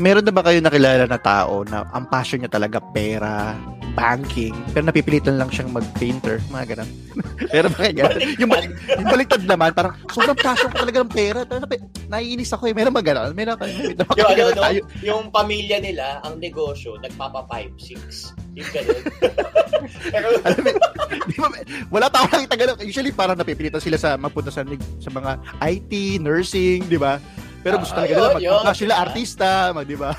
Meron na ba kayo nakilala na tao na ang passion niya talaga pera, banking, pero napipilitan lang siyang mag-painter, mga ganun. pero ba kaya? yung, balik, yung baliktad naman, parang sobrang passion ko talaga ng pera. Naiinis ako eh. Meron ba ganun? Meron ba yung, ano, no, yung pamilya nila, ang negosyo, nagpapa 5-6. Yung ganun. pero, alam mo, di ba, wala tao nakita ganun. Usually, parang napipilitan sila sa magpunta sa, sa mga IT, nursing, di ba? Pero gusto talaga nila mag mag sila artista, mag, di ba?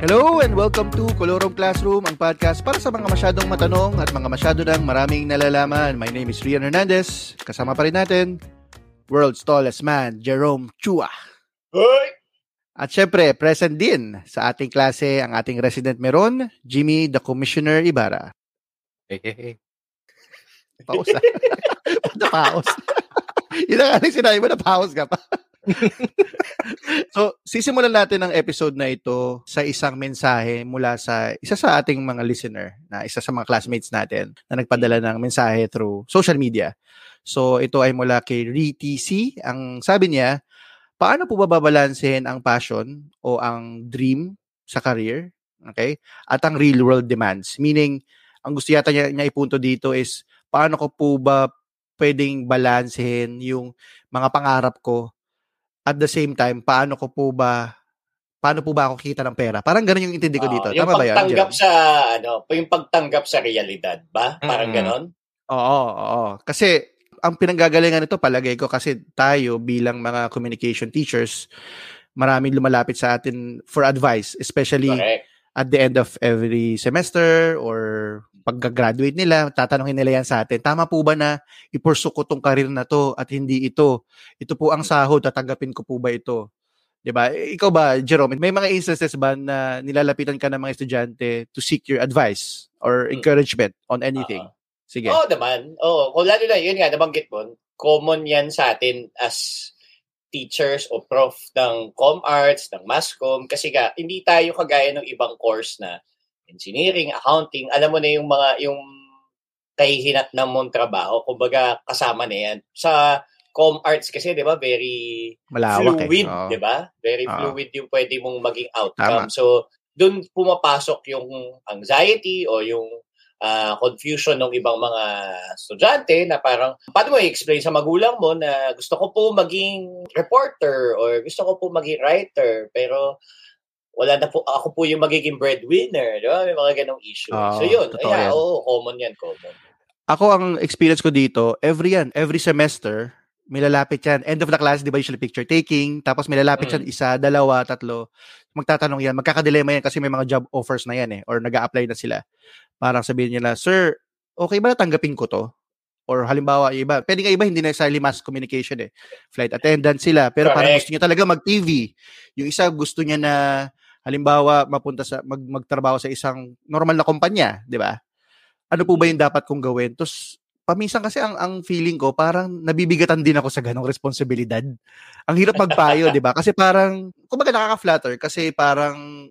Hello and welcome to Colorong Classroom, ang podcast para sa mga masyadong matanong at mga masyado ng maraming nalalaman. My name is Rian Hernandez. Kasama pa rin natin, world's tallest man, Jerome Chua. Hey! At syempre, present din sa ating klase ang ating resident meron, Jimmy the Commissioner Ibarra. Hey, hey, hey. Paus na. Napaus. Yun ang aling sinabi mo, napaus ka pa. so, sisimulan natin ang episode na ito sa isang mensahe mula sa isa sa ating mga listener, na isa sa mga classmates natin na nagpadala ng mensahe through social media. So, ito ay mula kay RTC. Ang sabi niya, paano po bababalansehin ang passion o ang dream sa career, okay? At ang real world demands. Meaning, ang gusto yata niya, niya ipunto dito is paano ko po ba pwedeng balansehin yung mga pangarap ko at the same time, paano ko po ba paano po ba ako kita ng pera? Parang ganun yung intindi ko dito. Uh, Tama ba yan? Yung pagtanggap sa ano, yung pagtanggap sa realidad ba? Parang mm-hmm. ganon? Oo, oo. Kasi ang pinanggagalingan nito palagay ko kasi tayo bilang mga communication teachers, maraming lumalapit sa atin for advice, especially Correct. at the end of every semester or pagka-graduate nila, tatanungin nila yan sa atin, tama po ba na ipursu ko tong karir na to at hindi ito? Ito po ang sahod, tatanggapin ko po ba ito? 'Di ba? Ikaw ba, Jerome, may mga instances ba na nilalapitan ka ng mga estudyante to seek your advice or hmm. encouragement on anything? Uh-huh. Sige. Oo naman. Oo. Kung lalo na, yun nga, nabanggit mo, common yan sa atin as teachers o prof ng com arts, ng masscom, kasi nga, hindi tayo kagaya ng ibang course na engineering, accounting, alam mo na yung mga, yung kahihinat ng mong trabaho, kumbaga kasama na yan. Sa com arts kasi, di ba, very Malawak fluid, eh. di ba? Very oh. fluid yung pwede mong maging outcome. Tama. So, doon pumapasok yung anxiety o yung uh, confusion ng ibang mga estudyante na parang, paano mo i-explain sa magulang mo na gusto ko po maging reporter or gusto ko po maging writer, pero wala na po, ako po yung magiging breadwinner, di ba? May mga ganong issue. Oh, so yun, yeah, oo, oh, common yan, common. Ako, ang experience ko dito, every yan, every semester, may lalapit yan. End of the class, di ba usually picture taking, tapos may lalapit mm. yan, isa, dalawa, tatlo. Magtatanong yan, magkakadilema yan kasi may mga job offers na yan eh, or nag apply na sila parang sabihin nila, Sir, okay ba natanggapin ko to? Or halimbawa, iba, pwede nga iba, hindi necessarily mass communication eh. Flight attendant sila, pero Correct. parang gusto niya talaga mag-TV. Yung isa gusto niya na, halimbawa, mapunta sa, mag, magtrabaho sa isang normal na kumpanya, di ba? Ano po ba yung dapat kong gawin? Tapos, paminsan kasi ang ang feeling ko parang nabibigatan din ako sa ganong responsibilidad. Ang hirap magpayo, 'di ba? Kasi parang kumbaga nakaka-flatter kasi parang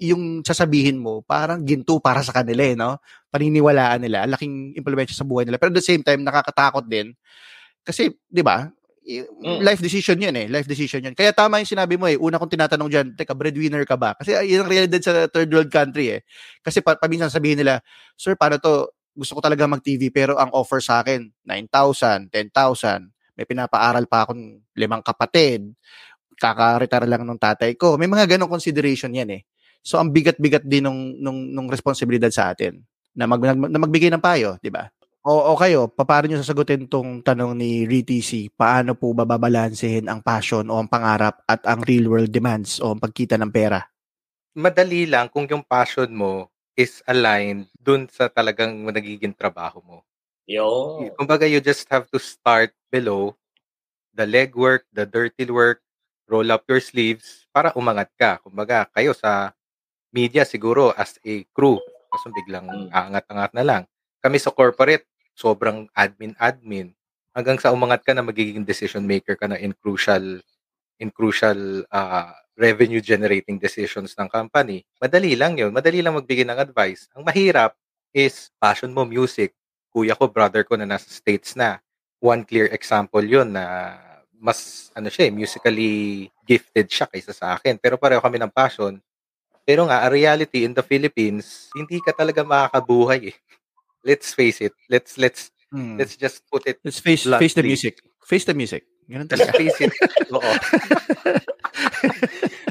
yung sasabihin mo, parang ginto para sa kanila eh, no? Paniniwalaan nila, laking implementation sa buhay nila. Pero at the same time, nakakatakot din. Kasi, di ba, mm. life decision yun eh. Life decision yun. Kaya tama yung sinabi mo eh. Una kong tinatanong dyan, teka, breadwinner ka ba? Kasi yun ang realidad sa third world country eh. Kasi pa, paminsan sabihin nila, Sir, paano to? Gusto ko talaga mag-TV pero ang offer sa akin, 9,000, 10,000. May pinapaaral pa akong limang kapatid. Kaka-retire lang ng tatay ko. May mga ganong consideration yan eh. So ang bigat-bigat din nung nung nung responsibilidad sa atin na mag na magbigay ng payo, 'di ba? O, o kayo, paano nyo sasagutin tong tanong ni RTC? Paano po bababalansehin ang passion o ang pangarap at ang real world demands o ang pagkita ng pera? Madali lang kung yung passion mo is aligned dun sa talagang nagiging trabaho mo. Yo. Kumbaga, you just have to start below the legwork, the dirty work, roll up your sleeves para umangat ka. Kumbaga, kayo sa media siguro as a crew. Kasi biglang hmm. aangat-angat na lang. Kami sa corporate, sobrang admin-admin. Hanggang sa umangat ka na magiging decision maker ka na in crucial in crucial uh, revenue generating decisions ng company. Madali lang yun. Madali lang magbigay ng advice. Ang mahirap is passion mo music. Kuya ko, brother ko na nasa States na. One clear example yun na mas ano siya, eh, musically gifted siya kaysa sa akin. Pero pareho kami ng passion. Pero nga, a reality in the Philippines, hindi ka talaga makakabuhay eh. Let's face it. Let's let's hmm. let's just put it Let's face bluntly. face the music. Face the music. Ganun talaga. Let's face it. Oo.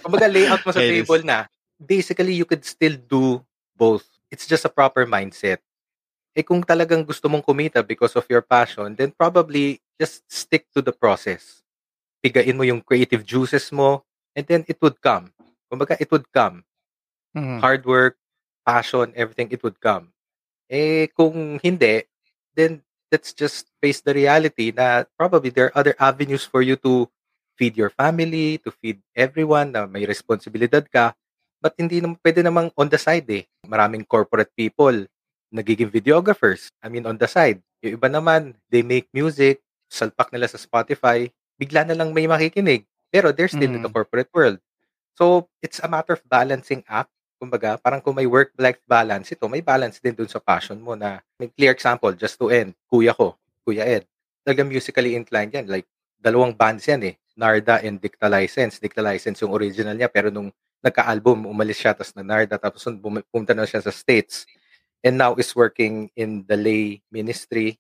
Kumbaga layout mo sa table na, basically you could still do both. It's just a proper mindset. Eh kung talagang gusto mong kumita because of your passion, then probably just stick to the process. Pigain mo yung creative juices mo, and then it would come. Kumbaga, it would come. Mm-hmm. Hard work, passion, everything, it would come. Eh, kung hindi, then let's just face the reality na probably there are other avenues for you to feed your family, to feed everyone na may responsibilidad ka. But hindi naman pwede namang on the side eh. Maraming corporate people nagiging videographers. I mean, on the side. Yung iba naman, they make music, salpak nila sa Spotify, bigla na lang may makikinig. Pero they're still mm. in the mm. corporate world. So, it's a matter of balancing act. Kumbaga, parang kung may work-life balance, ito, may balance din dun sa passion mo na, may clear example, just to end, kuya ko, Kuya Ed, talagang musically inclined yan. Like, dalawang bands yan eh. Narda and Dicta License. Dicta License yung original niya, pero nung nagka-album, umalis siya, tapos na Narda, tapos pumunta na siya sa States. And now is working in the lay ministry.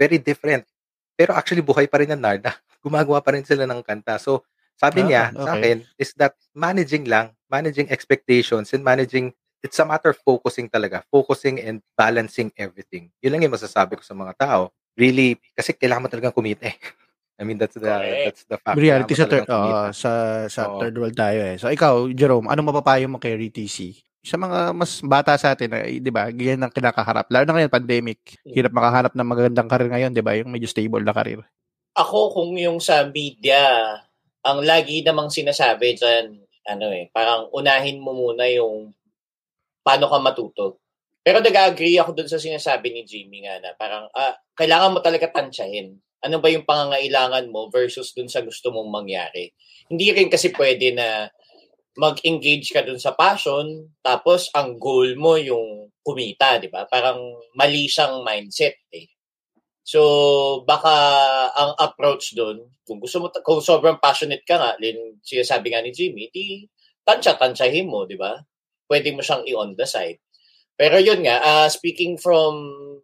Very different. Pero actually, buhay pa rin ang Narda. Gumagawa pa rin sila ng kanta. So, sabi niya ah, okay. sa akin is that managing lang, managing expectations and managing, it's a matter of focusing talaga. Focusing and balancing everything. Yun lang yung masasabi ko sa mga tao. Really, kasi kailangan mo talagang kumita eh. I mean, that's the okay. that's the fact. Reality sa third, uh, sa sa oh. third world tayo eh. So ikaw, Jerome, ano mapapayo mo kay RTC? Sa mga mas bata sa atin, eh, 'di ba? Ganyan ang kinakaharap. Lalo na ngayon pandemic. Hmm. Hirap makahanap ng magandang karir ngayon, 'di ba? Yung medyo stable na karir. Ako kung yung sa media, ang lagi namang sinasabi diyan, ano eh, parang unahin mo muna yung paano ka matuto. Pero nag-agree ako dun sa sinasabi ni Jimmy nga na parang ah, kailangan mo talaga tansyahin ano ba yung pangangailangan mo versus dun sa gusto mong mangyari. Hindi rin kasi pwede na mag-engage ka dun sa passion, tapos ang goal mo yung kumita, di ba? Parang mali siyang mindset eh. So, baka ang approach dun, kung gusto mo, kung sobrang passionate ka nga, lin, sinasabi nga ni Jimmy, di tansya-tansyahin mo, di ba? Pwede mo siyang i-on the side. Pero yun nga, uh, speaking from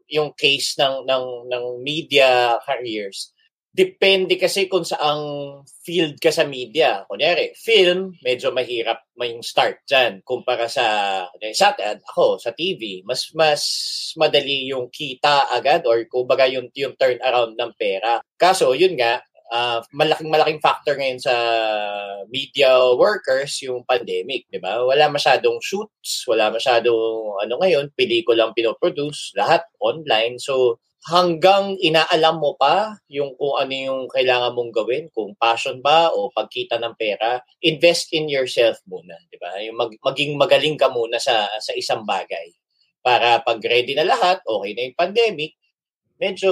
yung case ng, ng, ng media careers, depende kasi kung saang field ka sa media. Kunyari, film, medyo mahirap may start dyan kumpara sa, sa ako, sa TV. Mas mas madali yung kita agad or kumbaga yung, yung turn around ng pera. Kaso, yun nga, uh, malaking malaking factor ngayon sa media workers yung pandemic, 'di ba? Wala masyadong shoots, wala masyadong ano ngayon, pelikulang pinoproduce, lahat online. So hanggang inaalam mo pa yung kung ano yung kailangan mong gawin, kung passion ba o pagkita ng pera, invest in yourself muna, 'di ba? Yung mag, maging magaling ka muna sa sa isang bagay para pag ready na lahat, okay na yung pandemic, medyo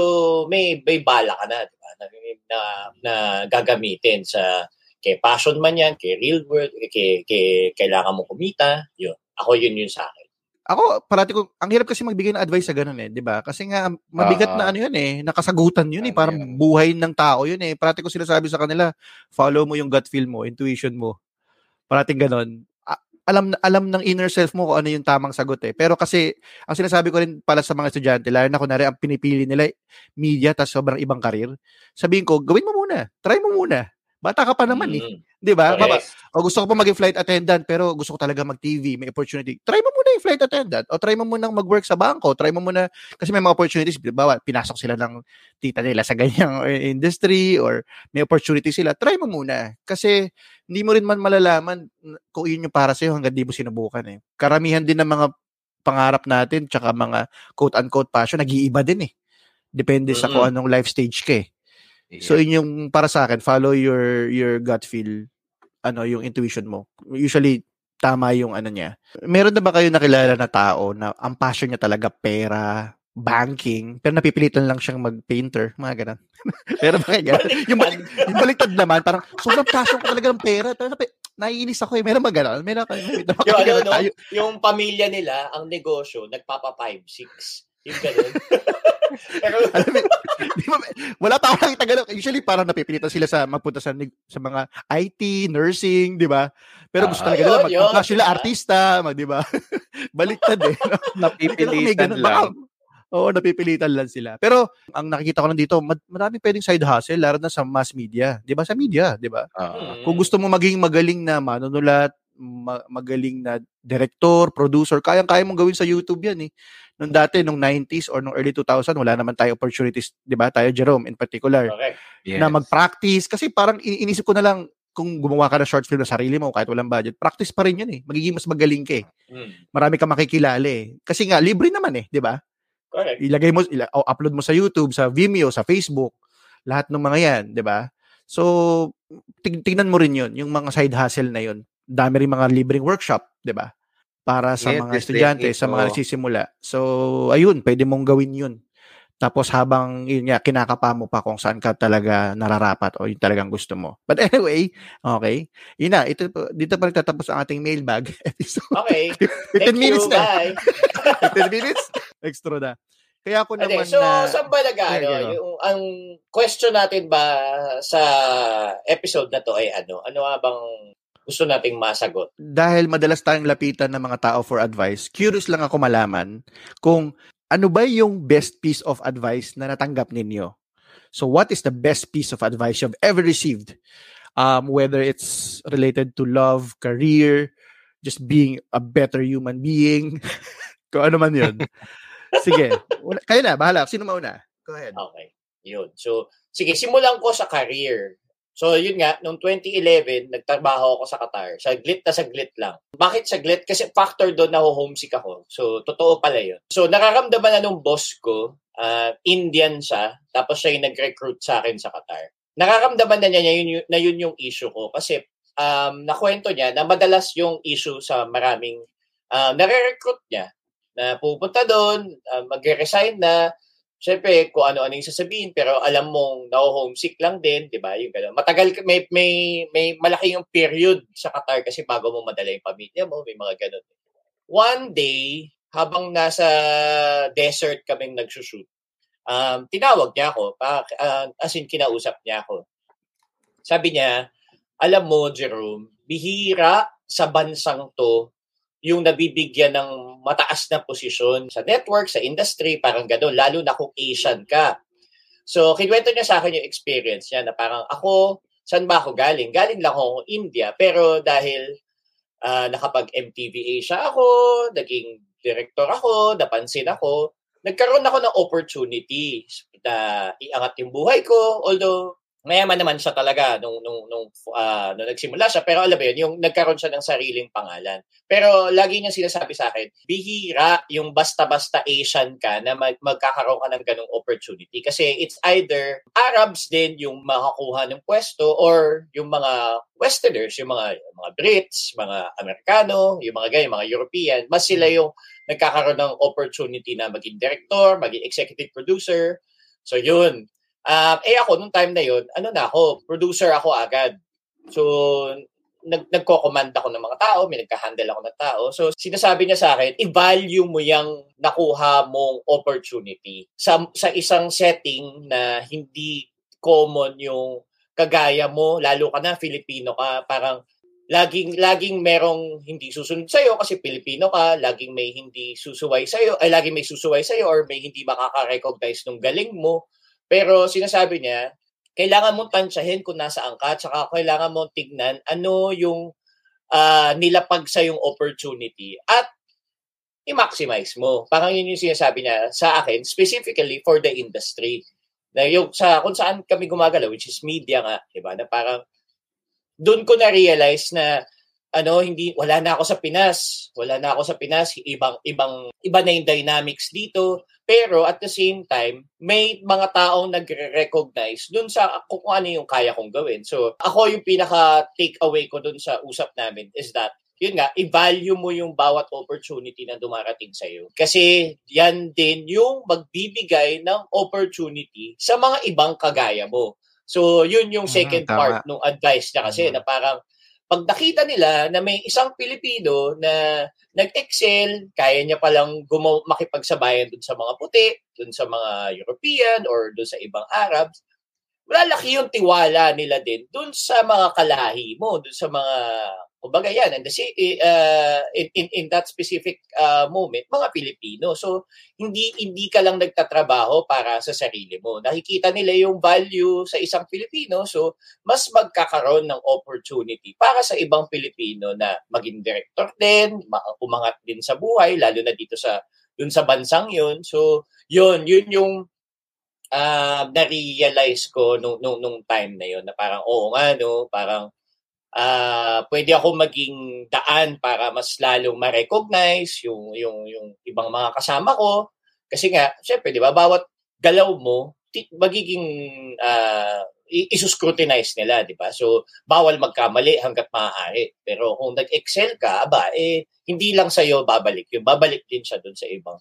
may may bala ka na, 'di ba? Na, na, na gagamitin sa kay passion man yan, kay real world, kay, kay kailangan mo kumita, yun. Ako yun yun sa akin. Ako, parati ko, ang hirap kasi magbigay ng advice sa ganun eh, di ba? Kasi nga, mabigat uh, na ano yun eh, nakasagutan yun eh, parang yun. buhay ng tao yun eh. Parati ko sinasabi sa kanila, follow mo yung gut feel mo, intuition mo. Parating ganun alam alam ng inner self mo kung ano yung tamang sagot eh. Pero kasi ang sinasabi ko rin pala sa mga estudyante, lalo na kunwari ang pinipili nila media tas sobrang ibang karir, sabihin ko, gawin mo muna. Try mo muna. Bata ka pa naman mm. eh. 'Di ba? Yes. O gusto ko pa maging flight attendant pero gusto ko talaga mag-TV, may opportunity. Try mo muna yung flight attendant o try mo muna mag-work sa bangko, try mo muna kasi may mga opportunities, 'di ba? Pinasok sila ng tita nila sa ganyang industry or may opportunity sila. Try mo muna kasi hindi mo rin man malalaman kung yun yung para sa iyo hanggang di mo sinubukan eh. Karamihan din ng mga pangarap natin tsaka mga quote-unquote passion nag-iiba din eh. Depende mm-hmm. sa kung anong life stage ka eh. So yun yung para sa akin, follow your your gut feel, ano yung intuition mo. Usually tama yung ano niya. Meron na ba kayo nakilala na tao na ang passion niya talaga pera, banking, pero napipilitan lang siyang mag-painter, mga ganun. pero ba kaya? yung, balik, yung baliktad naman, parang sobrang passion ko talaga ng pera. Pero napi, naiinis ako eh. Meron ba gano'n? Meron ka, may yung, ano, no? yung pamilya nila, ang negosyo, nagpapa 5-6. Yung. Pero, alam mo, di ba, wala pa akong nakita ganun. Usually, parang napipilitan sila sa magpunta sa, sa mga IT, nursing, di ba? Pero gusto uh, talaga nila, mag sila artista, mag, di ba? Baliktad eh. No? Napipilitan lang. Baka, Oo, napipilitan lang sila. Pero ang nakikita ko lang dito, marami pwedeng side hustle lalo na sa mass media, 'di ba? Sa media, 'di ba? Uh, Kung gusto mo maging magaling na manunulat, ma- magaling na director, producer, kayang-kaya mong gawin sa YouTube 'yan eh. Nung dati nung 90s or nung early 2000, wala naman tayo opportunities, 'di ba? Tayo Jerome in particular. Okay. Yes. Na mag-practice kasi parang inisip ko na lang kung gumawa ka ng short film na sarili mo kahit walang budget, practice pa rin 'yun eh. Magiging mas magaling ka eh. Hmm. Marami kang makikilala eh. Kasi nga libre naman eh, 'di ba? Correct. Ilagay mo, ila, o upload mo sa YouTube, sa Vimeo, sa Facebook, lahat ng mga yan, di ba? So, ting- tingnan mo rin yun, yung mga side hustle na yun. Dami rin mga libreng workshop, di ba? Para sa yeah, mga estudyante, sa mga nagsisimula. So, ayun, pwede mong gawin yun. Tapos habang yun nga, kinakapa mo pa kung saan ka talaga nararapat o yung talagang gusto mo. But anyway, okay. Yun na, ito, dito pa nagtatapos ang ating mailbag episode. Okay. 15 minutes you, na. 15 minutes? Extra na. Kaya ako naman okay, so, na... So, saan ba nag, ano, yung, ang question natin ba sa episode na to ay ano? Ano nga bang gusto nating masagot? Dahil madalas tayong lapitan ng mga tao for advice, curious lang ako malaman kung ano ba yung best piece of advice na natanggap ninyo? So what is the best piece of advice you've ever received? Um, whether it's related to love, career, just being a better human being, kung ano man yun. sige, kayo na, bahala. Sino mauna? Go ahead. Okay, yun. So, sige, simulan ko sa career. So, yun nga, noong 2011, nagtrabaho ako sa Qatar. Saglit na saglit lang. Bakit saglit? Kasi factor doon na homesick ako. So, totoo pala yun. So, nakaramdaman na nung boss ko, uh, Indian siya, tapos siya yung nag-recruit sa akin sa Qatar. Nakaramdaman na niya yun, na yun yung issue ko. Kasi, um, nakwento niya na madalas yung issue sa maraming, uh, nare-recruit niya na pupunta doon, uh, mag-resign na, syempre, kung ano-ano yung sasabihin, pero alam mong na-homesick lang din, di ba? Yung gano'n. Matagal, may, may, may malaki yung period sa Qatar kasi bago mo madala yung pamilya mo, may mga gano'n. One day, habang nasa desert kaming nagsushoot, um, tinawag niya ako, pa, uh, as in kinausap niya ako. Sabi niya, alam mo, Jerome, bihira sa bansang to yung nabibigyan ng mataas na posisyon sa network, sa industry, parang gano'n, lalo na kung Asian ka. So, kinuwento niya sa akin yung experience niya na parang ako, saan ba ako galing? Galing lang ako India, pero dahil uh, nakapag-MTV Asia ako, naging director ako, napansin ako, nagkaroon ako ng opportunity na iangat yung buhay ko. Although, mayaman naman siya talaga nung nung nung uh, nung nagsimula siya. Pero alam mo yun yung nagkaroon siya ng sariling pangalan. Pero lagi niya sinasabi sa akin bihira yung basta-basta Asian ka na mag- magkakaroon ka ng ganong opportunity. Kasi it's either Arabs din yung makakuha ng pwesto or yung mga Westerners yung mga mga Brits mga Amerikano yung mga ganyan mga European. Mas sila hmm. yung nagkakaroon ng opportunity na maging director maging executive producer. So yun Uh, eh ako, nung time na yon ano na ako, producer ako agad. So, nag nagko-command ako ng mga tao, may nagka-handle ako ng tao. So, sinasabi niya sa akin, i-value mo yung nakuha mong opportunity sa, sa isang setting na hindi common yung kagaya mo, lalo ka na Filipino ka, parang laging laging merong hindi susunod sa iyo kasi Pilipino ka, laging may hindi susuway sa iyo, ay laging may susuway sa iyo or may hindi makaka-recognize ng galing mo. Pero sinasabi niya, kailangan mong tansyahin kung nasaan ka, tsaka kailangan mong tignan ano yung uh, nilapag sa yung opportunity at i-maximize mo. Parang yun yung sinasabi niya sa akin, specifically for the industry. Na yung sa kung saan kami gumagalaw, which is media nga, di ba? Na parang doon ko na-realize na ano hindi wala na ako sa Pinas wala na ako sa Pinas ibang ibang iba na yung dynamics dito pero at the same time may mga taong nagre-recognize dun sa kung ano yung kaya kong gawin so ako yung pinaka take away ko dun sa usap namin is that yun nga, i-value mo yung bawat opportunity na dumarating sa iyo. Kasi yan din yung magbibigay ng opportunity sa mga ibang kagaya mo. So, yun yung second mm, part ng advice niya kasi mm. na parang pag nakita nila na may isang Pilipino na nag-excel, kaya niya palang gumaw, makipagsabayan dun sa mga puti, dun sa mga European or dun sa ibang Arabs, malalaki yung tiwala nila din dun sa mga kalahi mo, dun sa mga Kumbaga yan, and the, uh, in, in, in that specific uh, moment, mga Pilipino. So, hindi hindi ka lang nagtatrabaho para sa sarili mo. Nakikita nila yung value sa isang Pilipino. So, mas magkakaroon ng opportunity para sa ibang Pilipino na maging director din, umangat din sa buhay, lalo na dito sa dun sa bansang yun. So, yun, yun yung uh, na-realize ko nung, nung, nung time na yun na parang, oo nga, no, parang uh, pwede ako maging daan para mas lalong ma-recognize yung, yung, yung ibang mga kasama ko. Kasi nga, syempre, di ba, bawat galaw mo, magiging uh, isuscrutinize nila, di ba? So, bawal magkamali hanggat maaari. Pero kung nag-excel ka, aba, eh, hindi lang sa'yo babalik yun. Babalik din siya dun sa ibang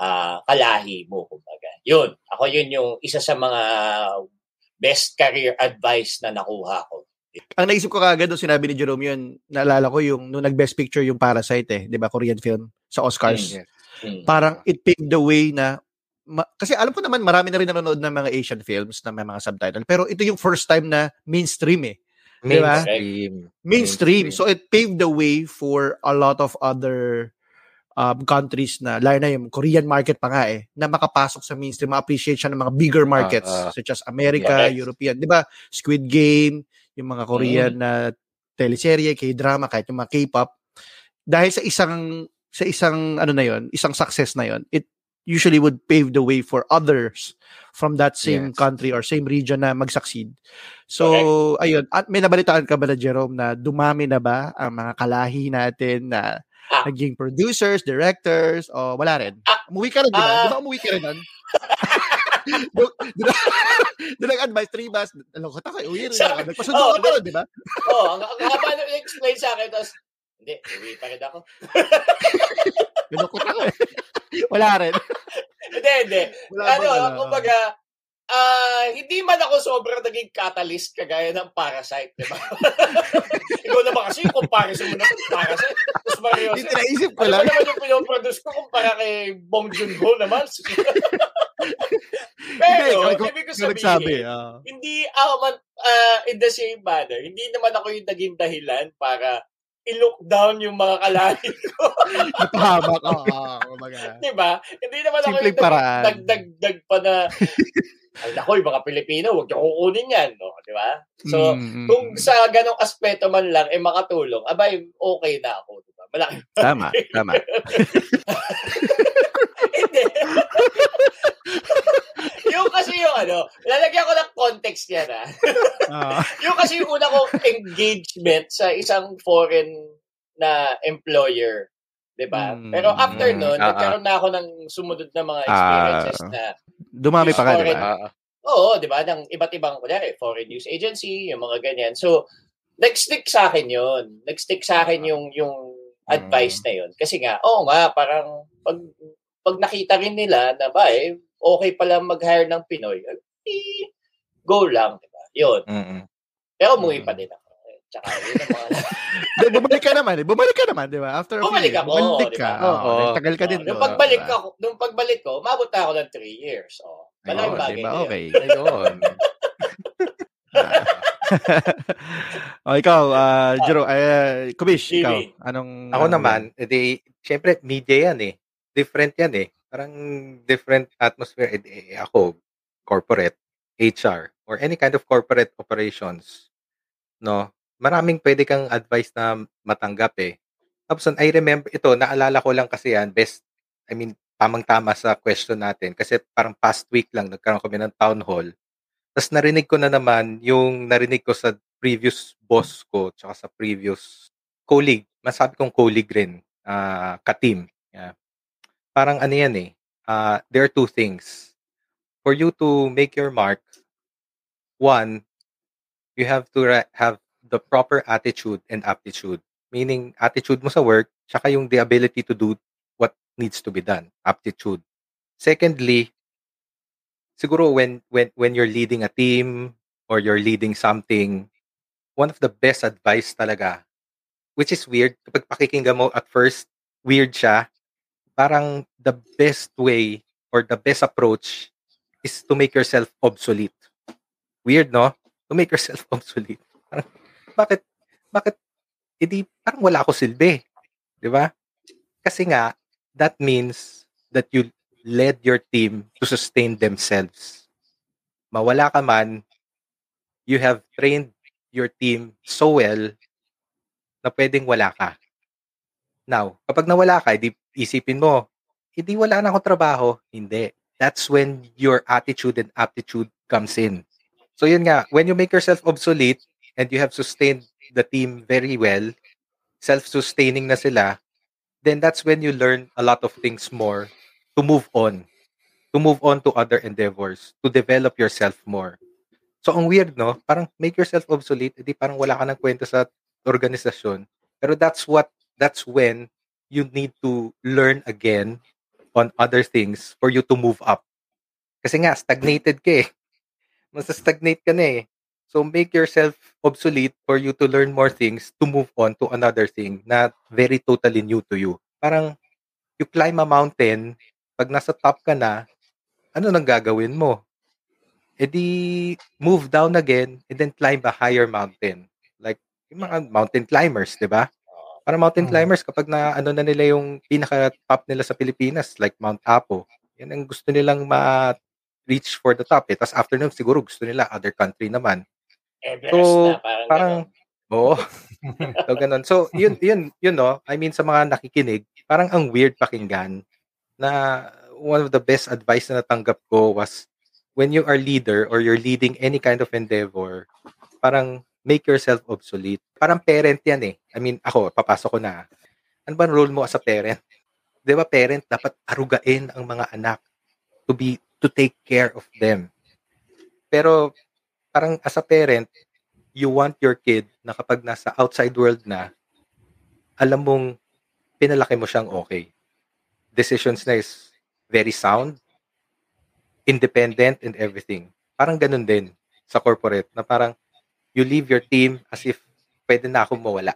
uh, kalahi mo, kumbaga. Yun, ako yun yung isa sa mga best career advice na nakuha ko ang naisip ko kagad nung sinabi ni Jerome yun, naalala ko yung nung nag-best picture yung Parasite eh, 'di ba, Korean film sa Oscars. Mm, yes. mm. Parang it paved the way na ma, kasi alam ko naman marami na rin nanonood ng mga Asian films na may mga subtitle, pero ito yung first time na mainstream eh. Mainstream. Diba? Mainstream. So it paved the way for a lot of other um, countries na, lalo na yung Korean market pa nga eh, na makapasok sa mainstream, ma-appreciate siya ng mga bigger markets uh, uh, such as America, yes. European. Di ba? Squid Game, yung mga Korean mm. na teleserye, K-drama, kahit yung mga K-pop, dahil sa isang sa isang ano na yon, isang success na yon, it usually would pave the way for others from that same yes. country or same region na mag-succeed. So, okay. ayun. At may nabalitaan ka ba na, Jerome, na dumami na ba ang mga kalahi natin na ah. naging producers, directors, o wala rin? Ah. Umuwi ka rin, di ba? Ah. Di ba umuwi ka rin nag-advise, three months, nalungkot ako, uwi rin ako. Nagpasundo oh, ka pa rin, di ba? Oo, oh, ang, ang haba nung explain sa akin, tapos, hindi, uwi pa rin ako. nalungkot ako eh. Wala rin. hindi, hindi. Wala ano, kumbaga, uh, hindi man ako sobrang naging catalyst kagaya ng Parasite, di ba? Ikaw naman kasi yung comparison mo na Parasite. Tapos Mario, hindi naisip ko lang. Ano naman yung pinoproduce ko kumpara kay Bong Joon-ho naman? Pero, hindi, ibig ko sabihin, nagsabi, uh... hindi ako man, uh, in the same manner, hindi naman ako yung naging dahilan para i-look down yung mga kalahin ko. Napahamak. Oo, oh, oh, Di ba? Hindi naman ako yung dagdag-dag pa na ay nako, yung mga Pilipino, huwag niyo kukunin yan. No? Di ba? So, mm-hmm. kung sa ganong aspeto man lang, eh makatulong, abay, okay na ako. Di ba? Malaki. Tama, tama. Hindi. yung kasi yung ano, lalagyan ko ng context yan ha. uh. yung kasi yung una kong engagement sa isang foreign na employer. 'di ba? Mm, Pero after noon, uh, nagkaroon na ako ng sumunod na mga experiences uh, na dumami pa ka, 'di ba? Oo, 'di ba? Ng iba't ibang kunyari, foreign news agency, yung mga ganyan. So, nag-stick sa akin 'yon. Nag-stick sa akin yung yung advice na 'yon. Kasi nga, oo nga, parang pag pag nakita rin nila na ba eh, okay pala mag-hire ng Pinoy, eh, go lang, 'di ba? 'Yun. Mm-hmm. Pero umuwi pa din ako. Tsaka yun ang mga... bumalik ka naman eh. Bumalik ka naman, di ba? After bumalik ako. Bumalik ka. Diba? Oo. Oh, tagal ka din. Nung pagbalik ko, nung pagbalik ko, umabot na ako ng 3 years. Oh. Malaking bagay diba? Okay. Ayun. oh, ikaw, uh, Jero, uh, Kubish, ikaw, anong... Ako uh, naman, edi, syempre, media yan eh. Different yan eh. Parang different atmosphere. Edi, ako, corporate, HR, or any kind of corporate operations, no? maraming pwede kang advice na matanggap eh. Tapos I remember ito, naalala ko lang kasi yan, best, I mean, tamang-tama sa question natin. Kasi parang past week lang, nagkaroon kami ng town hall. Tapos narinig ko na naman yung narinig ko sa previous boss ko, tsaka sa previous colleague. Masabi kong colleague rin, uh, ka-team. Yeah. Parang ano yan eh, uh, there are two things. For you to make your mark, one, you have to ra- have the proper attitude and aptitude. Meaning, attitude mo sa work, tsaka yung the ability to do what needs to be done. Aptitude. Secondly, siguro when, when, when you're leading a team or you're leading something, one of the best advice talaga which is weird. Kapag pakikinggan mo at first, weird siya. Parang the best way or the best approach is to make yourself obsolete. Weird, no? To make yourself obsolete. Parang, bakit, bakit, hindi, parang wala ako silbi. Di ba? Kasi nga, that means that you led your team to sustain themselves. Mawala ka man, you have trained your team so well na pwedeng wala ka. Now, kapag nawala ka, di isipin mo, hindi wala na akong trabaho. Hindi. That's when your attitude and aptitude comes in. So yun nga, when you make yourself obsolete and you have sustained the team very well, self-sustaining na sila, then that's when you learn a lot of things more to move on. To move on to other endeavors, to develop yourself more. So ang weird, no? Parang make yourself obsolete, edi parang wala ka ng kwento sa organisasyon. Pero that's what that's when you need to learn again on other things for you to move up. Kasi nga stagnated ka eh. Mas stagnate ka na eh. So make yourself obsolete for you to learn more things to move on to another thing na very totally new to you. Parang you climb a mountain, pag nasa top ka na, ano nang gagawin mo? E di move down again and then climb a higher mountain. Like yung mga mountain climbers, 'di ba? Para mountain climbers kapag na ano na nila yung pinaka top nila sa Pilipinas like Mount Apo. Yan ang gusto nilang ma reach for the top eh. Tapos after nun, siguro gusto nila other country naman. Everest so, na, parang, parang Oo. so, ganun. So, yun, yun, yun, no? I mean, sa mga nakikinig, parang ang weird pakinggan na one of the best advice na natanggap ko was when you are leader or you're leading any kind of endeavor, parang make yourself obsolete. Parang parent yan eh. I mean, ako, papasok ko na. Ano ba role mo as a parent? Di ba parent, dapat arugain ang mga anak to be, to take care of them. Pero, parang as a parent, you want your kid na kapag nasa outside world na, alam mong pinalaki mo siyang okay. Decisions na is very sound, independent and everything. Parang ganun din sa corporate na parang you leave your team as if pwede na akong mawala.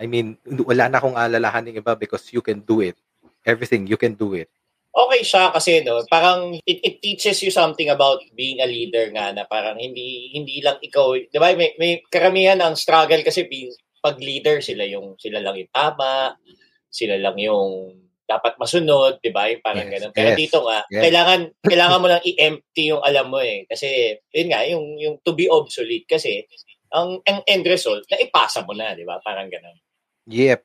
I mean, wala na akong alalahan ng iba because you can do it. Everything, you can do it okay siya kasi no, parang it, it teaches you something about being a leader nga na parang hindi hindi lang ikaw, 'di ba? May, may karamihan ang struggle kasi pag leader sila yung sila lang yung tama, sila lang yung dapat masunod, 'di ba? Parang yes, ganun. Pero yes, dito nga, yes. kailangan kailangan mo nang i-empty yung alam mo eh kasi yun nga yung yung to be obsolete kasi ang ang end result na ipasa mo na, 'di ba? Parang ganun. Yep.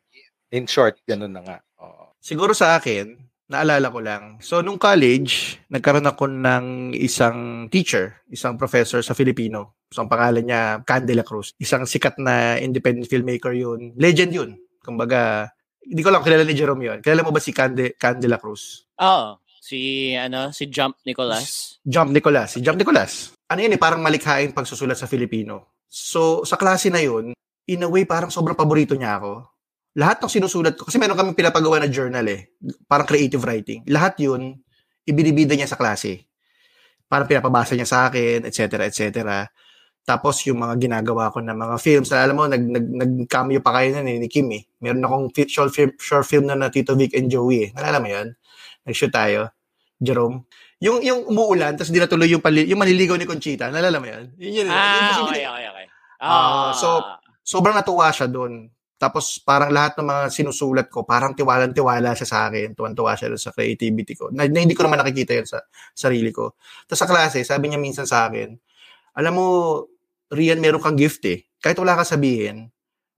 In short, ganun na nga. Oh. Siguro sa akin, naalala ko lang. So, nung college, nagkaroon ako ng isang teacher, isang professor sa Filipino. So, ang pangalan niya, Candela Cruz. Isang sikat na independent filmmaker yun. Legend yun. Kumbaga, hindi ko lang kilala ni Jerome yun. Kilala mo ba si Cande, Candela Cruz? Oo. Si, ano, si Jump Nicolas. Jump Nicolas. Si Jump Nicolas. Ano yun eh, parang malikhaing pagsusulat sa Filipino. So, sa klase na yun, in a way, parang sobrang paborito niya ako lahat ng sinusulat ko, kasi meron kami pinapagawa na journal eh, parang creative writing. Lahat yun, ibinibida niya sa klase. Parang pinapabasa niya sa akin, etc., etc. Tapos yung mga ginagawa ko na mga films, alam mo, nag, nag, nag-cameo pa kayo na eh, ni Kim eh. Meron akong short film, short film na na Tito Vic and Joey eh. Nalala mo yun? Nag-shoot tayo. Jerome. Yung yung umuulan, tapos di natuloy yung, pali, yung manliligaw ni Conchita. Nalala mo yun? Yun, yun ah, yun, okay, okay, okay. Uh, so, sobrang natuwa siya doon. Tapos parang lahat ng mga sinusulat ko, parang tiwalang-tiwala siya sa akin. Tuwan-tuwa siya sa creativity ko. Na, na hindi ko naman nakikita yun sa sarili ko. Tapos sa klase, sabi niya minsan sa akin, alam mo, Rian, meron kang gift eh. Kahit wala ka sabihin,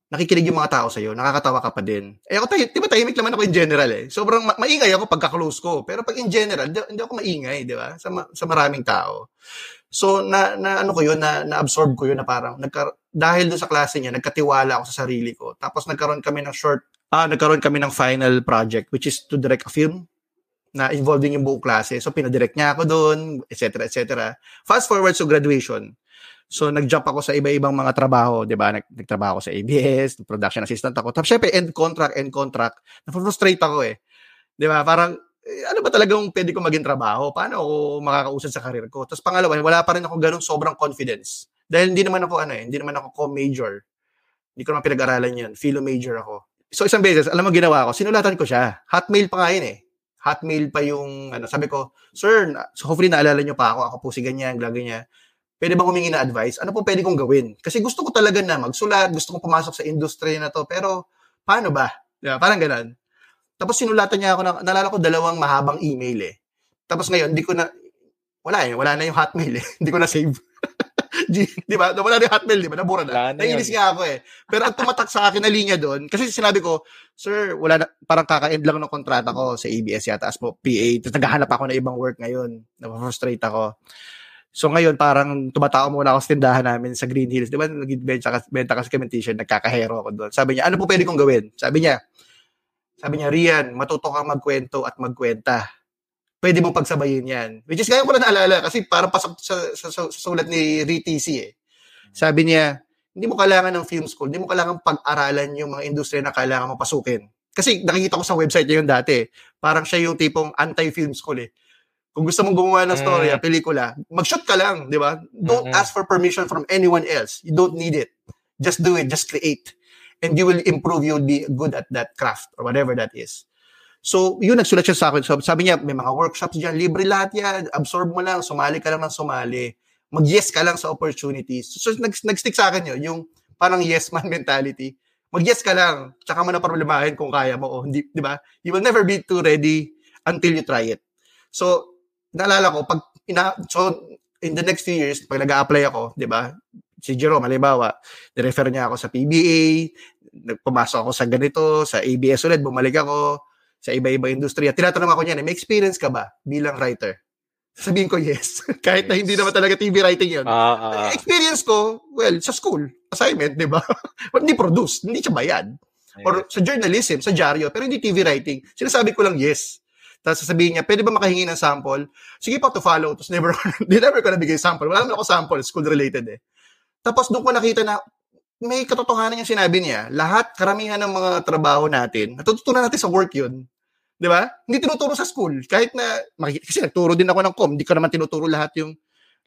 nakikinig yung mga tao sa'yo, nakakatawa ka pa din. Eh ako, tayo, di ba tahimik naman ako in general eh. Sobrang ma- maingay ako pagka-close ko. Pero pag in general, di, hindi ako maingay, di ba? Sa, ma- sa maraming tao. So, na, na ano ko yun, na, na-absorb ko yun na parang, nagka, dahil doon sa klase niya, nagkatiwala ako sa sarili ko. Tapos nagkaroon kami ng short, ah, nagkaroon kami ng final project, which is to direct a film na involving yung buong klase. So, pinadirect niya ako doon, etc., etc. Fast forward to graduation. So, nag-jump ako sa iba-ibang mga trabaho, di ba? Nag- nagtrabaho ako sa ABS, production assistant ako. Tapos, syempre, end contract, end contract. Na-frustrate ako eh. Di ba? Parang, eh, ano ba talagang pwede ko maging trabaho? Paano ako makakausad sa karir ko? Tapos pangalawa, wala pa rin ako ganun sobrang confidence. Dahil hindi naman ako ano eh, hindi naman ako co-major. Hindi ko naman pinag-aralan yun. Philo major ako. So isang beses, alam mo ginawa ko, sinulatan ko siya. Hotmail pa nga yun eh. Hotmail pa yung, ano, sabi ko, Sir, so hopefully naalala nyo pa ako, ako po si ganyan, ganyan. Pwede bang humingi na advice? Ano po pwede kong gawin? Kasi gusto ko talaga na magsulat, gusto kong pumasok sa industry na to, pero paano ba? Diba? Parang ganun. Tapos sinulatan niya ako, na, nalala ko dalawang mahabang email eh. Tapos ngayon, hindi ko na, wala eh, wala na yung hotmail eh. hindi ko na save. di ba? Wala na yung hotmail, di ba? Nabura na. Naiinis nga ako eh. Pero ang tumatak sa akin na linya doon, kasi sinabi ko, sir, wala na, parang kaka-end lang ng kontrata ko sa ABS yata as po PA. Tapos naghahanap ako ng ibang work ngayon. Na-frustrate ako. So ngayon, parang tumatao muna ako sa tindahan namin sa Green Hills. Di ba? Nag-benta ka, benta ka sa cementation, nagkakahero ako doon. Sabi niya, ano po pwede kong gawin? Sabi niya, sabi niya, Rian, matuto kang magkwento at magkwenta pwede mo pagsabayin yan. Which is, kaya ko na naalala kasi parang pasok sa, sa, sa, sa sulat ni RTC eh. Sabi niya, hindi mo kailangan ng film school, hindi mo kailangan pag-aralan yung mga industriya na kailangan mo pasukin. Kasi nakikita ko sa website niya yung dati, parang siya yung tipong anti-film school eh. Kung gusto mong gumawa ng story, mm. pelikula, mag-shoot ka lang, di ba? Don't mm-hmm. ask for permission from anyone else. You don't need it. Just do it, just create. And you will improve, you'll be good at that craft or whatever that is. So, yun, nagsulat siya sa akin. So, sabi niya, may mga workshops dyan, libre lahat yan. Absorb mo lang, sumali ka lang ng sumali. Mag-yes ka lang sa opportunities. So, so nag, nag-stick sa akin yun, yung parang yes man mentality. Mag-yes ka lang, tsaka mo na problemahin kung kaya mo o hindi, di ba? You will never be too ready until you try it. So, naalala ko, pag ina, so, in the next few years, pag nag apply ako, di ba, si Jerome, halimbawa, nirefer niya ako sa PBA, nagpumasok ako sa ganito, sa ABS ulit, bumalik ako, sa iba-iba industriya. Tinatanong ako niyan, eh, may experience ka ba bilang writer? Sabihin ko yes. Kahit yes. na hindi naman talaga TV writing yun. Uh, uh, experience ko, well, sa school, assignment, di ba? hindi produce, hindi siya bayad. Yes. Or sa journalism, sa dyaryo, pero hindi TV writing. Sinasabi ko lang yes. Tapos sasabihin niya, pwede ba makahingi ng sample? Sige pa to follow. Tapos never, never ko nabigay sample. Wala naman ako sample, school related eh. Tapos doon ko nakita na, may katotohanan yung sinabi niya. Lahat, karamihan ng mga trabaho natin, natututunan natin sa work yun. Di ba? Hindi tinuturo sa school. Kahit na, kasi nagturo din ako ng com, hindi ko naman tinuturo lahat yung,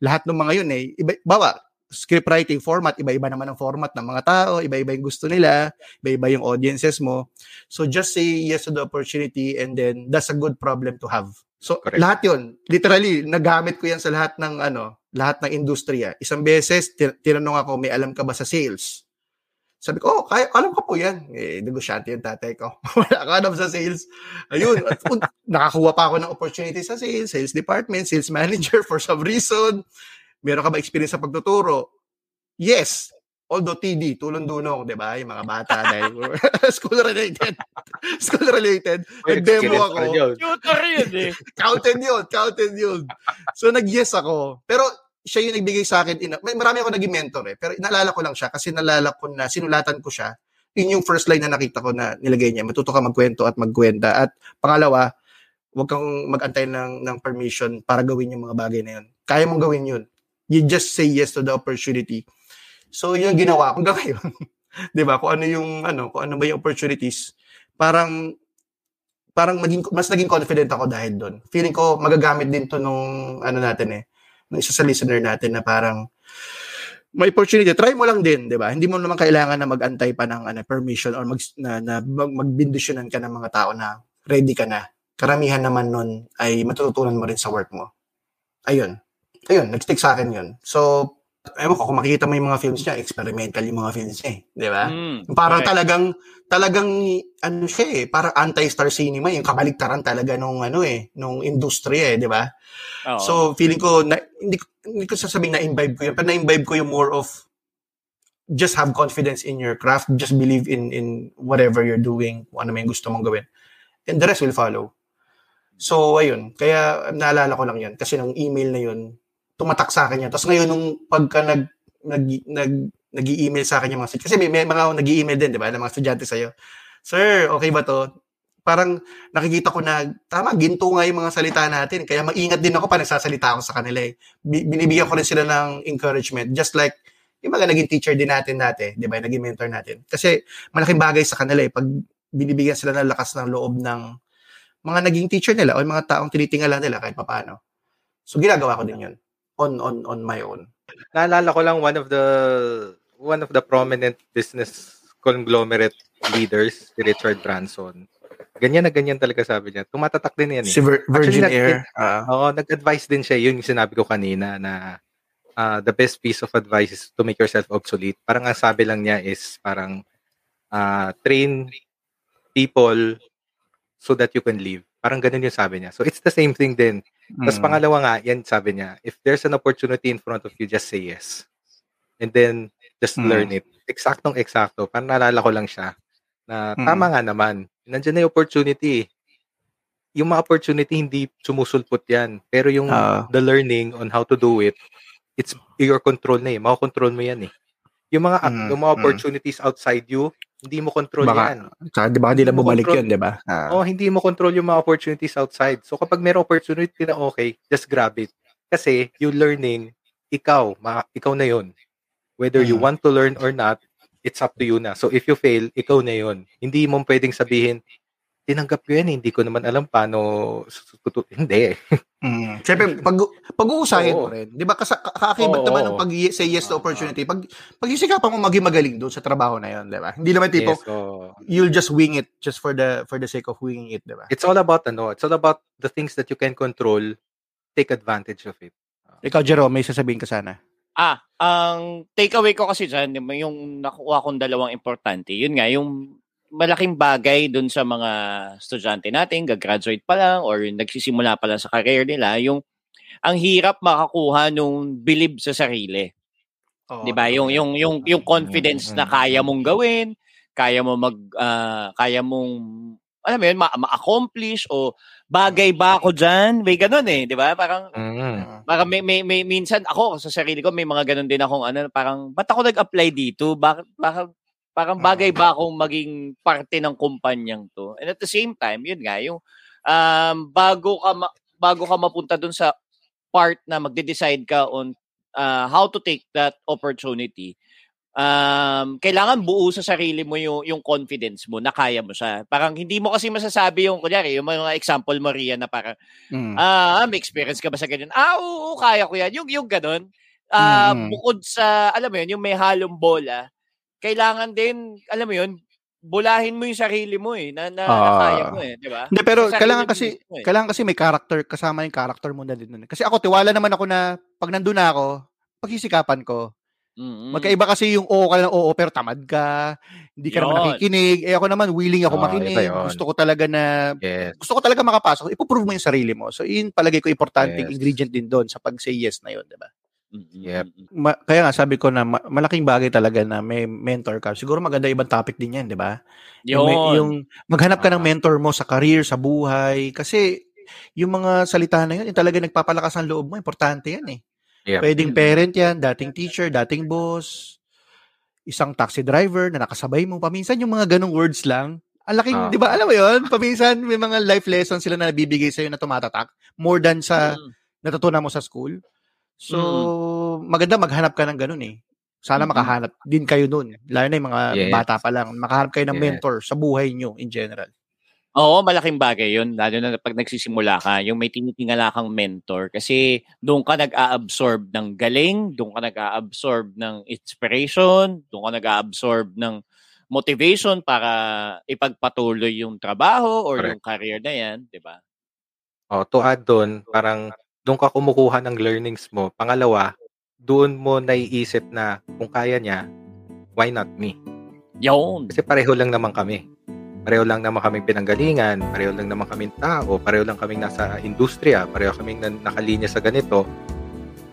lahat ng mga yun eh. Iba, bawa, script writing format, iba-iba naman ang format ng mga tao, iba-iba yung gusto nila, iba-iba yung audiences mo. So just say yes to the opportunity and then that's a good problem to have. So Correct. lahat 'yon, literally nagamit ko 'yan sa lahat ng ano, lahat ng industriya. Isang beses, tinanong ako, may alam ka ba sa sales? Sabi ko, oh, kaya, alam ko po yan. Eh, negosyante yung tatay ko. Wala ka alam sa sales. Ayun, at, nakakuha pa ako ng opportunity sa sales, sales department, sales manager for some reason. Meron ka ba experience sa pagtuturo? Yes. Although TD, tulong-dunong, di ba? Yung mga bata dahil school related. school related. Nag-demo ako. Tutor yun eh. counted yun, counted yun. So nag-yes ako. Pero siya yung nagbigay sa akin. Ina- may marami ako naging mentor eh. Pero naalala ko lang siya kasi nalala ko na sinulatan ko siya. Yun yung first line na nakita ko na nilagay niya. Matuto ka magkwento at magkwenta. At pangalawa, huwag kang mag-antay ng, ng permission para gawin yung mga bagay na yun. Kaya mong gawin yun. You just say yes to the opportunity So, yung ginawa ko hanggang ngayon. 'Di ba? Kung ano yung ano, kung ano ba yung opportunities, parang parang maging mas naging confident ako dahil doon. Feeling ko magagamit din to nung ano natin eh, nung isa sa listener natin na parang may opportunity, try mo lang din, 'di ba? Hindi mo naman kailangan na magantay pa ng ano, permission or mag na, na magbindisyonan ka ng mga tao na ready ka na. Karamihan naman nun ay matututunan mo rin sa work mo. Ayun. Ayun, nag-stick sa akin 'yun. So, ewan ko, kung makikita mo yung mga films niya, experimental yung mga films niya eh. Di ba? Mm, parang okay. talagang, talagang, ano siya eh, parang anti-star cinema, yung kabaligtaran talaga nung, ano eh, nung industriya eh, di ba? Oh. So, feeling ko, na, hindi, hindi ko sasabing na-imbibe ko yun, pero na-imbibe ko yung more of, just have confidence in your craft, just believe in in whatever you're doing, kung ano may gusto mong gawin. And the rest will follow. So, ayun. Kaya, naalala ko lang yun. Kasi nung email na yun, tumatak sa akin yan. Tapos ngayon, nung pagka nag, nag, nag, nag-email sa akin yung mga kasi may, may mga nag-email din, di ba, ng mga estudyante sa'yo. Sir, okay ba to? Parang nakikita ko na, tama, ginto nga yung mga salita natin. Kaya maingat din ako pa nagsasalita ako sa kanila eh. Binibigyan ko rin sila ng encouragement. Just like, yung mga naging teacher din natin dati, di ba, naging mentor natin. Kasi malaking bagay sa kanila eh, pag binibigyan sila ng lakas ng loob ng mga naging teacher nila o mga taong tinitingala nila kahit paano. So ginagawa ko din yun on on on my own. Naalala ko lang one of the one of the prominent business conglomerate leaders, si Richard Branson. Ganyan na ganyan talaga sabi niya. Tumatatak din yan eh. Si Vir- Virgin Actually, Air. ah. Oo, nag-advise din siya. Yun yung sinabi ko kanina na uh, the best piece of advice is to make yourself obsolete. Parang ang sabi lang niya is parang uh, train people so that you can live. Parang ganun yung sabi niya. So it's the same thing din. Tapos Mm. pangalawa nga, yan sabi niya, if there's an opportunity in front of you, just say yes. And then, just Mm. learn it. Eksaktong eksakto. Parang naalala ko lang siya na Mm. tama nga naman. Nandiyan na yung opportunity. Yung mga opportunity, hindi sumusulpot yan. Pero yung Ah. the learning on how to do it, it's your control na eh. Makakontrol mo yan eh. Yung mga, Mm, yung mga mm. opportunities outside you, hindi mo control Baka- yan. Tsaka di ba hindi na bumalik control- yun, di ba? Ah. Oh, hindi mo control yung mga opportunities outside. So kapag may opportunity na okay, just grab it. Kasi yung learning, ikaw, ma- ikaw na yun. Whether you Mm. want to learn or not, it's up to you na. So if you fail, ikaw na yun. Hindi mo pwedeng sabihin, tinanggap ko yan, eh, hindi ko naman alam paano, susutu-" hindi. Mm. Siyempre, pag, pag-uusahin mo rin. Di ba? Kasi kakakibat Oo, naman ng pag say yes to Ah, opportunity. Pag, pag isikapan mo maging magaling doon sa trabaho na yun, di ba? Hindi naman tipo, Yes, you'll just wing it just for the for the sake of winging it, di ba? it's all about, ano, it's all about the things that you can control, take advantage of it. Ikaw, Jerome, may sasabihin ka sana. Ah, ang takeaway ko kasi dyan, yung- yung nakuha kong dalawang importante, yun nga, yung malaking bagay dun sa mga estudyante natin, gagraduate pa lang or nagsisimula pa lang sa career nila, yung ang hirap makakuha nung believe sa sarili. Oo, 'Di ba? Yung yung yung yung confidence na kaya mong gawin, kaya mo mag ah, kaya mong alam mo yun, ma- ma-accomplish o bagay ba ako diyan? May ganun eh, 'di ba? Parang Mm. Parang may, may, may, minsan ako sa sarili ko may mga ganun din akong ano parang ba't ako nag-apply dito? Bakit bakit parang bagay ba akong maging parte ng kumpanyang to? And at the same time, yun nga yung um, bago ka ma- bago ka mapunta dun sa part na magde-decide ka on uh, how to take that opportunity. Um, kailangan buo sa sarili mo yung, yung confidence mo na kaya mo siya. Parang hindi mo kasi masasabi yung, kunyari, yung mga example mo, Rian, na parang, Mm. Ah, may experience ka ba sa ganyan? Ah, oo, kaya ko yan. Yung, yung ganun. Ah, Mm. bukod sa, alam mo yun, yung may halong bola, kailangan din, alam mo yun, bulahin mo yung sarili mo eh, na, na, na Ah. kaya mo eh, di ba? Hindi, pero kailangan kasi, eh. kailangan kasi may character, kasama yung character mo na din. nun. Kasi ako, tiwala naman ako na pag nandun na ako, pagsisikapan ko, Mm-mm. magkaiba kasi yung oo ka lang oo, pero tamad ka, hindi ka naman Yun. nakikinig. Eh ako naman, willing ako Oo, makinig. Gusto ko talaga na, Yes. gusto ko talaga makapasok. Ipoprove mo yung sarili mo. So, yun palagay ko importanteng Yes. ingredient din doon sa pag-say yes na yun, di ba? Yep. Ma- kaya nga sabi ko na ma- malaking bagay talaga na may mentor ka. Siguro maganda ibang topic din yan, di ba? Yung, yung maghanap ka ng Ah. mentor mo sa career, sa buhay. Kasi yung mga salita na yun, yung talaga nagpapalakas ang loob mo. Importante yan eh. Yep. Pwedeng parent yan, dating teacher, dating boss, isang taxi driver na nakasabay mo. Paminsan yung mga ganong words lang, ang laking, Ah. di ba, alam mo yun? Paminsan may mga life lessons sila na nabibigay sa'yo na tumatatak more than sa natutunan mo sa school. So, maganda maghanap ka ng ganun eh. Sana Mm-mm. makahanap din kayo nun. Lalo na yung mga Yes. bata pa lang. Makahanap kayo ng Yes. mentor sa buhay nyo in general. Oo, malaking bagay yun. Lalo na pag nagsisimula ka, yung may tinitingala kang mentor. Kasi doon ka nag-a-absorb ng galing, doon ka nag-a-absorb ng inspiration, doon ka nag-a-absorb ng motivation para ipagpatuloy yung trabaho or Correct. yung career na yan, di ba? Oh, to add doon, parang doon ka kumukuha ng learnings mo. Pangalawa, doon mo naiisip na kung kaya niya, why not me? Yun. Kasi pareho lang naman kami. Pareho lang naman kaming pinanggalingan, pareho lang naman kaming tao, pareho lang kaming nasa industriya, pareho kaming na- nakalinya sa ganito.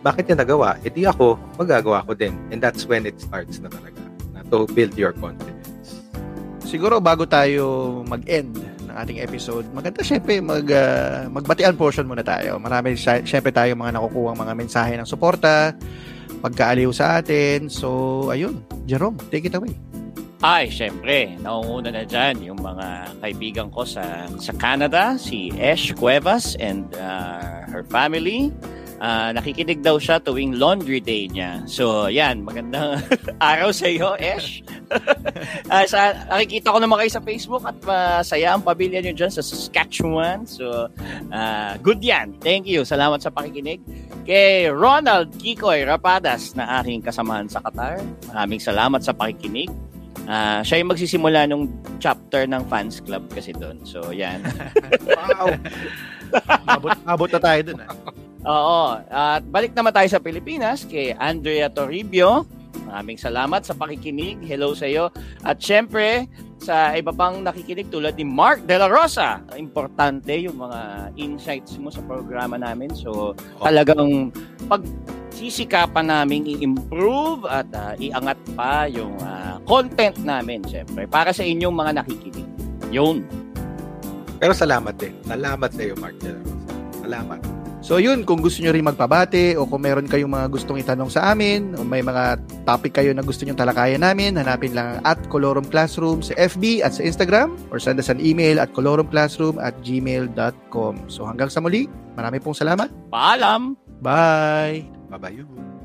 Bakit niya nagawa? E di ako, magagawa ko din. And that's when it starts na talaga. Na to build your confidence. Siguro bago tayo mag-end ating episode, maganda syempre mag, ah, magbatian portion muna tayo. Marami sy- syempre tayo mga nakukuha mga mensahe ng suporta, pagkaaliw sa atin. So, ayun. Jerome, take it away. Ay, syempre, naunguna na dyan yung mga kaibigan ko sa sa Canada, si Esh Cuevas and uh, her family. Ah, nakikinig daw siya tuwing laundry day niya. So, yan, magandang araw sa iyo, Esh. Ah, sa, nakikita ko naman kayo sa Facebook at masaya ang pamilya niyo dyan sa Saskatchewan. So, ah, good yan. Thank you. Salamat sa pakikinig. Kay Ronald Kikoy Rapadas na aking kasamahan sa Qatar. Maraming salamat sa pakikinig. Ah, siya yung magsisimula nung chapter ng fans club kasi doon. So, yan. Wow. abot, abot na tayo dun. Ah. Oo. At balik naman tayo sa Pilipinas kay Andrea Toribio. Maraming salamat sa pakikinig. Hello sa iyo. At syempre, sa iba pang nakikinig tulad ni Mark De La Rosa. Importante yung mga insights mo sa programa namin. So, talagang pag sisikapan namin i-improve at uh, iangat pa yung uh, content namin, syempre, para sa inyong mga nakikinig. Yun. Pero salamat din. Salamat sa iyo, Mark De La Rosa. Salamat. So yun, kung gusto nyo rin magbabate o kung meron kayong mga gustong itanong sa amin o may mga topic kayo na gusto nyo talakayan namin, hanapin lang at Colorum Classroom sa FB at sa Instagram or send us an email at colorumclassroom at gmail.com. So hanggang sa muli, marami pong salamat. Paalam! Bye! Bye-bye.